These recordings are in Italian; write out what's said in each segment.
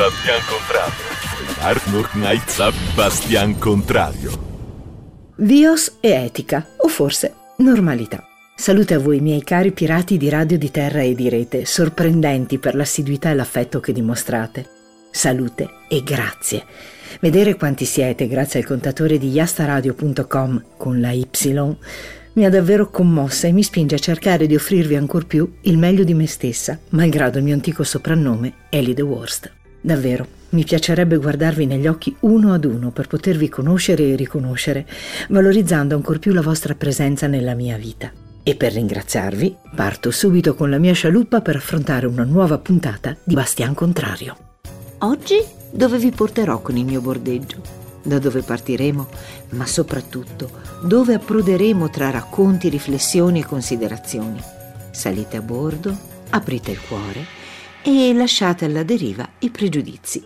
Bastian Contrario. Art noch night Bastian Contrario. Vios e etica, o forse normalità. Salute a voi, miei cari pirati di radio, di terra e di rete, sorprendenti per l'assiduità e l'affetto che dimostrate. Salute e grazie. Vedere quanti siete grazie al contatore di yastaradio.com con la Y mi ha davvero commossa e mi spinge a cercare di offrirvi ancor più il meglio di me stessa, malgrado il mio antico soprannome Ellie the Worst. Davvero, mi piacerebbe guardarvi negli occhi uno ad uno per potervi conoscere e riconoscere, valorizzando ancor più la vostra presenza nella mia vita. E per ringraziarvi, parto subito con la mia scialuppa per affrontare una nuova puntata di Bastian Contrario. Oggi dove vi porterò con il mio bordeggio? Da dove partiremo? Ma soprattutto dove approderemo tra racconti, riflessioni e considerazioni. Salite a bordo, aprite il cuore e lasciate alla deriva i pregiudizi.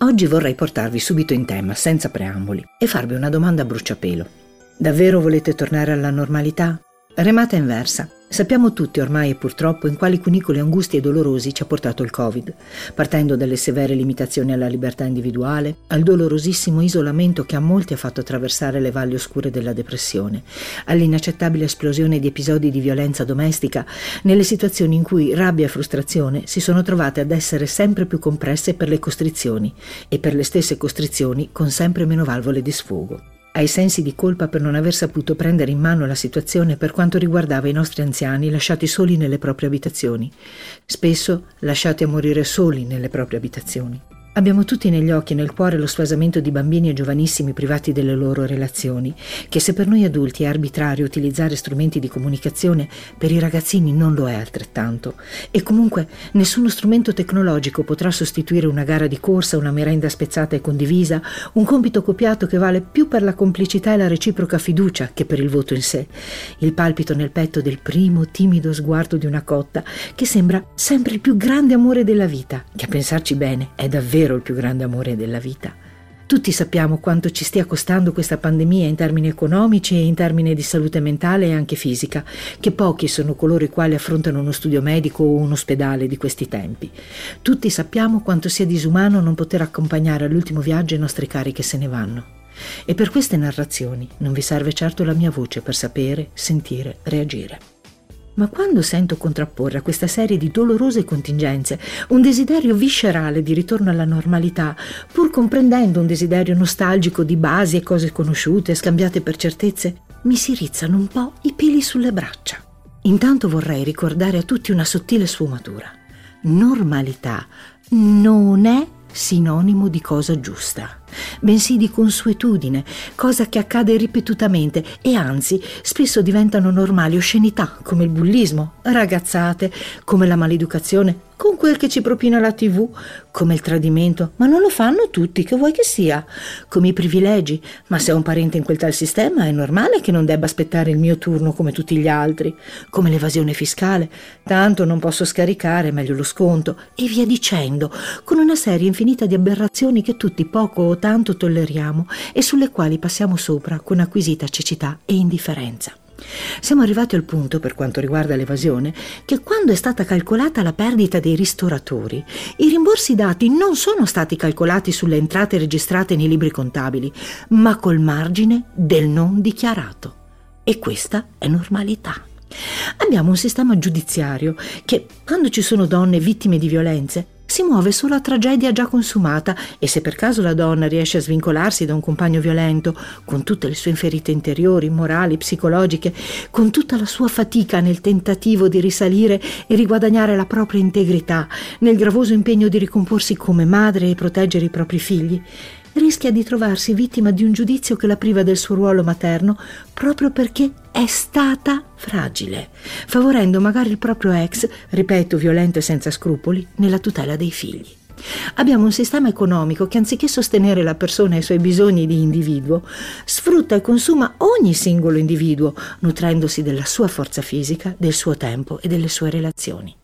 Oggi vorrei portarvi subito in tema, senza preamboli, e farvi una domanda a bruciapelo. Davvero volete tornare alla normalità? Remata inversa. Sappiamo tutti ormai e purtroppo in quali cunicoli angusti e dolorosi ci ha portato il Covid, partendo dalle severe limitazioni alla libertà individuale, al dolorosissimo isolamento che a molti ha fatto attraversare le valli oscure della depressione, all'inaccettabile esplosione di episodi di violenza domestica, nelle situazioni in cui rabbia e frustrazione si sono trovate ad essere sempre più compresse per le costrizioni e per le stesse costrizioni con sempre meno valvole di sfogo ai sensi di colpa per non aver saputo prendere in mano la situazione per quanto riguardava i nostri anziani lasciati soli nelle proprie abitazioni, spesso lasciati a morire soli nelle proprie abitazioni. Abbiamo tutti negli occhi e nel cuore lo sfasamento di bambini e giovanissimi privati delle loro relazioni, che se per noi adulti è arbitrario utilizzare strumenti di comunicazione, per i ragazzini non lo è altrettanto. E comunque nessuno strumento tecnologico potrà sostituire una gara di corsa, una merenda spezzata e condivisa, un compito copiato che vale più per la complicità e la reciproca fiducia che per il voto in sé. Il palpito nel petto del primo timido sguardo di una cotta, che sembra sempre il più grande amore della vita, che a pensarci bene è davvero davvero il più grande amore della vita. Tutti sappiamo quanto ci stia costando questa pandemia in termini economici e in termini di salute mentale e anche fisica, che pochi sono coloro i quali affrontano uno studio medico o un ospedale di questi tempi. Tutti sappiamo quanto sia disumano non poter accompagnare all'ultimo viaggio i nostri cari che se ne vanno. E per queste narrazioni non vi serve certo la mia voce per sapere, sentire, reagire. Ma quando sento contrapporre a questa serie di dolorose contingenze un desiderio viscerale di ritorno alla normalità, pur comprendendo un desiderio nostalgico di basi e cose conosciute, scambiate per certezze, mi si rizzano un po' i peli sulle braccia. Intanto vorrei ricordare a tutti una sottile sfumatura. Normalità non è sinonimo di cosa giusta, bensì di consuetudine, cosa che accade ripetutamente e anzi spesso diventano normali oscenità come il bullismo, ragazzate come la maleducazione con quel che ci propina la TV, come il tradimento, ma non lo fanno tutti, che vuoi che sia, come i privilegi, ma se ho un parente in quel tal sistema è normale che non debba aspettare il mio turno come tutti gli altri, come l'evasione fiscale, tanto non posso scaricare, meglio lo sconto, e via dicendo, con una serie infinita di aberrazioni che tutti poco o tanto tolleriamo e sulle quali passiamo sopra con acquisita cecità e indifferenza. Siamo arrivati al punto, per quanto riguarda l'evasione, che quando è stata calcolata la perdita dei ristoratori, i rimborsi dati non sono stati calcolati sulle entrate registrate nei libri contabili, ma col margine del non dichiarato. E questa è normalità. Abbiamo un sistema giudiziario che, quando ci sono donne vittime di violenze, si muove solo a tragedia già consumata e se per caso la donna riesce a svincolarsi da un compagno violento, con tutte le sue ferite interiori, morali, psicologiche, con tutta la sua fatica nel tentativo di risalire e riguadagnare la propria integrità, nel gravoso impegno di ricomporsi come madre e proteggere i propri figli, rischia di trovarsi vittima di un giudizio che la priva del suo ruolo materno proprio perché è stata fragile, favorendo magari il proprio ex, ripeto, violento e senza scrupoli, nella tutela dei figli. Abbiamo un sistema economico che anziché sostenere la persona e i suoi bisogni di individuo, sfrutta e consuma ogni singolo individuo, nutrendosi della sua forza fisica, del suo tempo e delle sue relazioni.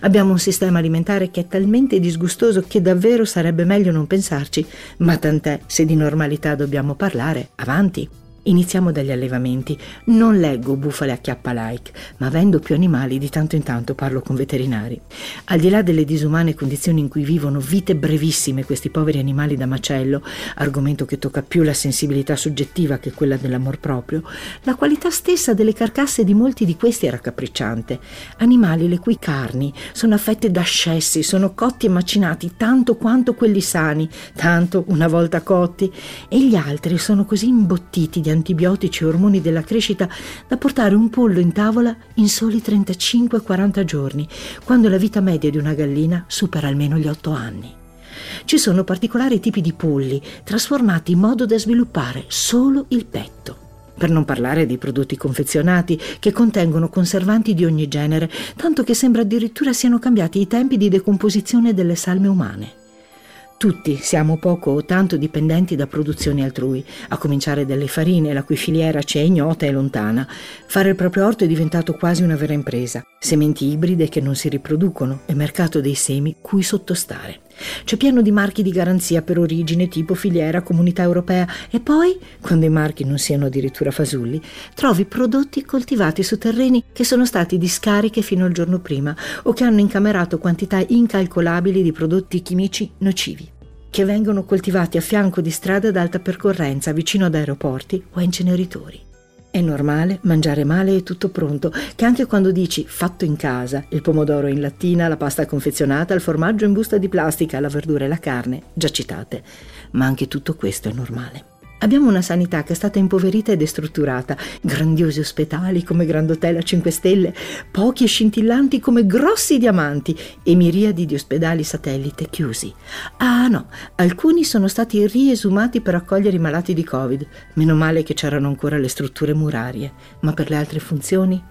Abbiamo un sistema alimentare che è talmente disgustoso che davvero sarebbe meglio non pensarci, ma tant'è, se di normalità dobbiamo parlare, avanti. Iniziamo dagli allevamenti. Non leggo bufale a chiappa like, ma avendo più animali di tanto in tanto parlo con veterinari. Al di là delle disumane condizioni in cui vivono vite brevissime questi poveri animali da macello, argomento che tocca più la sensibilità soggettiva che quella dell'amor proprio, la qualità stessa delle carcasse di molti di questi è raccapricciante. Animali le cui carni sono affette da scessi, sono cotti e macinati tanto quanto quelli sani, tanto una volta cotti, e gli altri sono così imbottiti di antibiotici e ormoni della crescita da portare un pollo in tavola in soli 35-40 giorni, quando la vita media di una gallina supera almeno gli 8 anni. Ci sono particolari tipi di polli trasformati in modo da sviluppare solo il petto. Per non parlare dei prodotti confezionati che contengono conservanti di ogni genere, tanto che sembra addirittura siano cambiati i tempi di decomposizione delle salme umane. Tutti siamo poco o tanto dipendenti da produzioni altrui, a cominciare dalle farine, la cui filiera ci è ignota e lontana. Fare il proprio orto è diventato quasi una vera impresa. Sementi ibride che non si riproducono e mercato dei semi cui sottostare. C'è pieno di marchi di garanzia per origine, tipo filiera, comunità europea e poi, quando i marchi non siano addirittura fasulli, trovi prodotti coltivati su terreni che sono stati di scariche fino al giorno prima o che hanno incamerato quantità incalcolabili di prodotti chimici nocivi che vengono coltivati a fianco di strade ad alta percorrenza vicino ad aeroporti o a inceneritori. È normale mangiare male e tutto pronto, che anche quando dici fatto in casa, il pomodoro in lattina, la pasta confezionata, il formaggio in busta di plastica, la verdura e la carne, già citate, ma anche tutto questo è normale. Abbiamo una sanità che è stata impoverita e destrutturata, grandiosi ospedali come Grand Hotel a 5 stelle, pochi e scintillanti come grossi diamanti e miriadi di ospedali satellite chiusi. Ah no, alcuni sono stati riesumati per accogliere i malati di Covid, meno male che c'erano ancora le strutture murarie, ma per le altre funzioni?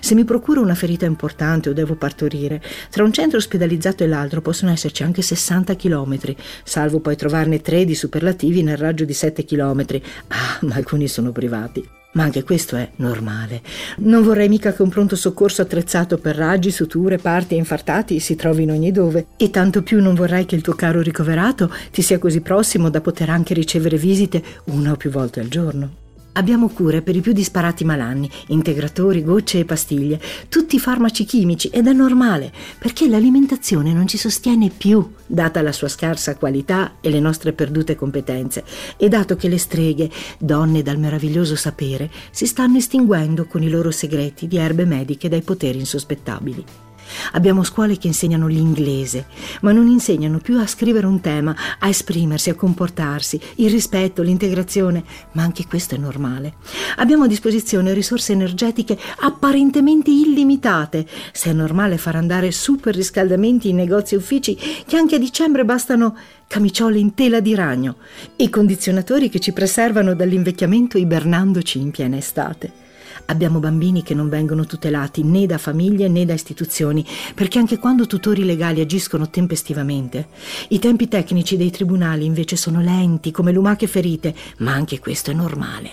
Se mi procuro una ferita importante o devo partorire, tra un centro ospedalizzato e l'altro possono esserci anche 60 chilometri, salvo poi trovarne tre di superlativi nel raggio di 7 chilometri. Ah, ma alcuni sono privati. Ma anche questo è normale. Non vorrei mica che un pronto soccorso attrezzato per raggi, suture, parti e infartati si trovi in ogni dove. E tanto più non vorrei che il tuo caro ricoverato ti sia così prossimo da poter anche ricevere visite una o più volte al giorno. Abbiamo cure per i più disparati malanni, integratori, gocce e pastiglie, tutti farmaci chimici ed è normale, perché l'alimentazione non ci sostiene più, data la sua scarsa qualità e le nostre perdute competenze, e dato che le streghe, donne dal meraviglioso sapere, si stanno estinguendo con i loro segreti di erbe mediche dai poteri insospettabili. Abbiamo scuole che insegnano l'inglese, ma non insegnano più a scrivere un tema, a esprimersi, a comportarsi, il rispetto, l'integrazione, ma anche questo è normale. Abbiamo a disposizione risorse energetiche apparentemente illimitate, se è normale far andare super riscaldamenti in negozi e uffici che anche a dicembre bastano camiciole in tela di ragno e condizionatori che ci preservano dall'invecchiamento ibernandoci in piena estate. Abbiamo bambini che non vengono tutelati né da famiglie né da istituzioni, perché anche quando tutori legali agiscono tempestivamente, i tempi tecnici dei tribunali invece sono lenti come lumache ferite, ma anche questo è normale.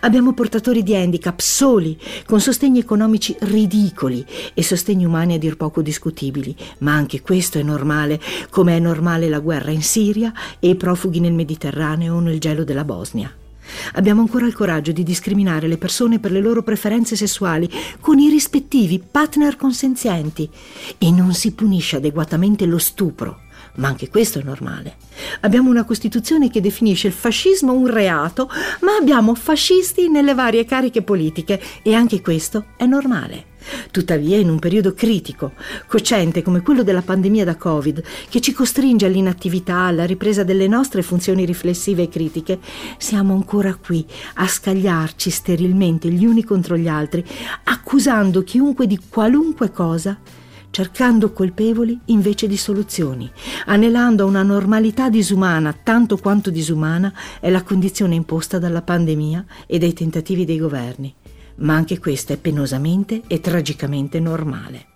Abbiamo portatori di handicap soli, con sostegni economici ridicoli e sostegni umani a dir poco discutibili, ma anche questo è normale, come è normale la guerra in Siria e i profughi nel Mediterraneo o nel gelo della Bosnia. Abbiamo ancora il coraggio di discriminare le persone per le loro preferenze sessuali con i rispettivi partner consenzienti e non si punisce adeguatamente lo stupro. Ma anche questo è normale. Abbiamo una Costituzione che definisce il fascismo un reato, ma abbiamo fascisti nelle varie cariche politiche e anche questo è normale. Tuttavia, in un periodo critico, cocente come quello della pandemia da Covid, che ci costringe all'inattività, alla ripresa delle nostre funzioni riflessive e critiche, siamo ancora qui a scagliarci sterilmente gli uni contro gli altri, accusando chiunque di qualunque cosa cercando colpevoli invece di soluzioni, anelando a una normalità disumana tanto quanto disumana è la condizione imposta dalla pandemia e dai tentativi dei governi ma anche questo è penosamente e tragicamente normale.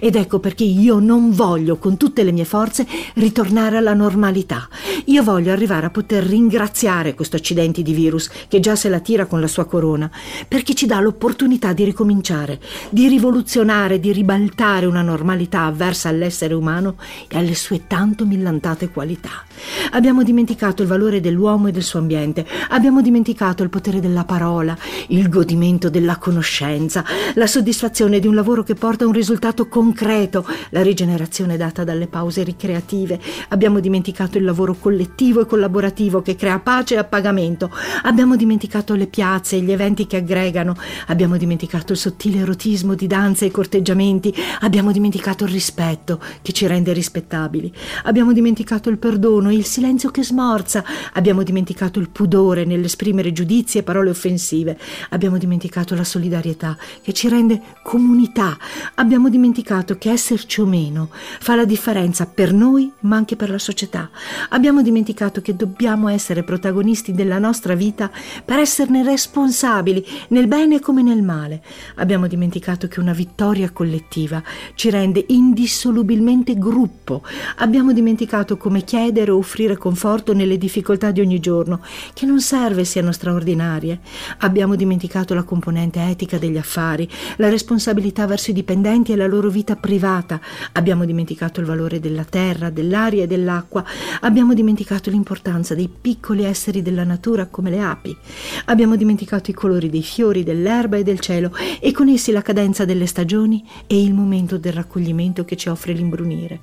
Ed ecco perché io non voglio con tutte le mie forze ritornare alla normalità. Io voglio arrivare a poter ringraziare questo accidente di virus che già se la tira con la sua corona, perché ci dà l'opportunità di ricominciare, di rivoluzionare, di ribaltare una normalità avversa all'essere umano e alle sue tanto millantate qualità. Abbiamo dimenticato il valore dell'uomo e del suo ambiente, abbiamo dimenticato il potere della parola, il godimento della conoscenza, la soddisfazione di un lavoro che porta a un risultato concreto, la rigenerazione data dalle pause ricreative. Abbiamo dimenticato il lavoro collettivo e collaborativo che crea pace e appagamento. Abbiamo dimenticato le piazze e gli eventi che aggregano. Abbiamo dimenticato il sottile erotismo di danze e corteggiamenti. Abbiamo dimenticato il rispetto che ci rende rispettabili. Abbiamo dimenticato il perdono e il silenzio che smorza. Abbiamo dimenticato il pudore nell'esprimere giudizi e parole offensive. Abbiamo dimenticato la solidarietà che ci rende comunità. Abbiamo dimenticato che esserci o meno fa la differenza per noi ma anche per la società. Abbiamo dimenticato che dobbiamo essere protagonisti della nostra vita per esserne responsabili nel bene come nel male. Abbiamo dimenticato che una vittoria collettiva ci rende indissolubilmente gruppo. Abbiamo dimenticato come chiedere o offrire conforto nelle difficoltà di ogni giorno, che non serve siano straordinarie. Abbiamo dimenticato la componente etica degli affari, la responsabilità verso i dipendenti e la loro vita privata. Abbiamo dimenticato il valore della terra, dell'aria e dell'acqua. Abbiamo dimenticato l'importanza dei piccoli esseri della natura come le api. Abbiamo dimenticato i colori dei fiori, dell'erba e del cielo e con essi la cadenza delle stagioni e il momento del raccoglimento che ci offre l'imbrunire.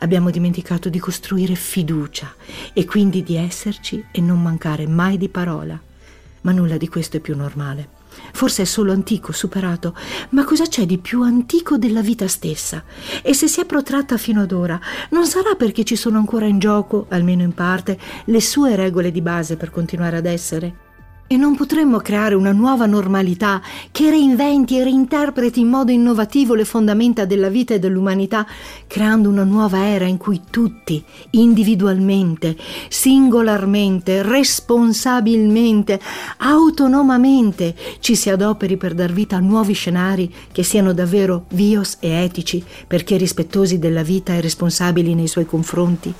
Abbiamo dimenticato di costruire fiducia e quindi di esserci e non mancare mai di parola. Ma nulla di questo è più normale. Forse è solo antico, superato, ma cosa c'è di più antico della vita stessa? E se si è protratta fino ad ora, non sarà perché ci sono ancora in gioco, almeno in parte, le sue regole di base per continuare ad essere? E non potremmo creare una nuova normalità che reinventi e reinterpreti in modo innovativo le fondamenta della vita e dell'umanità, creando una nuova era in cui tutti, individualmente, singolarmente, responsabilmente, autonomamente, ci si adoperi per dar vita a nuovi scenari che siano davvero bios e etici, perché rispettosi della vita e responsabili nei suoi confronti?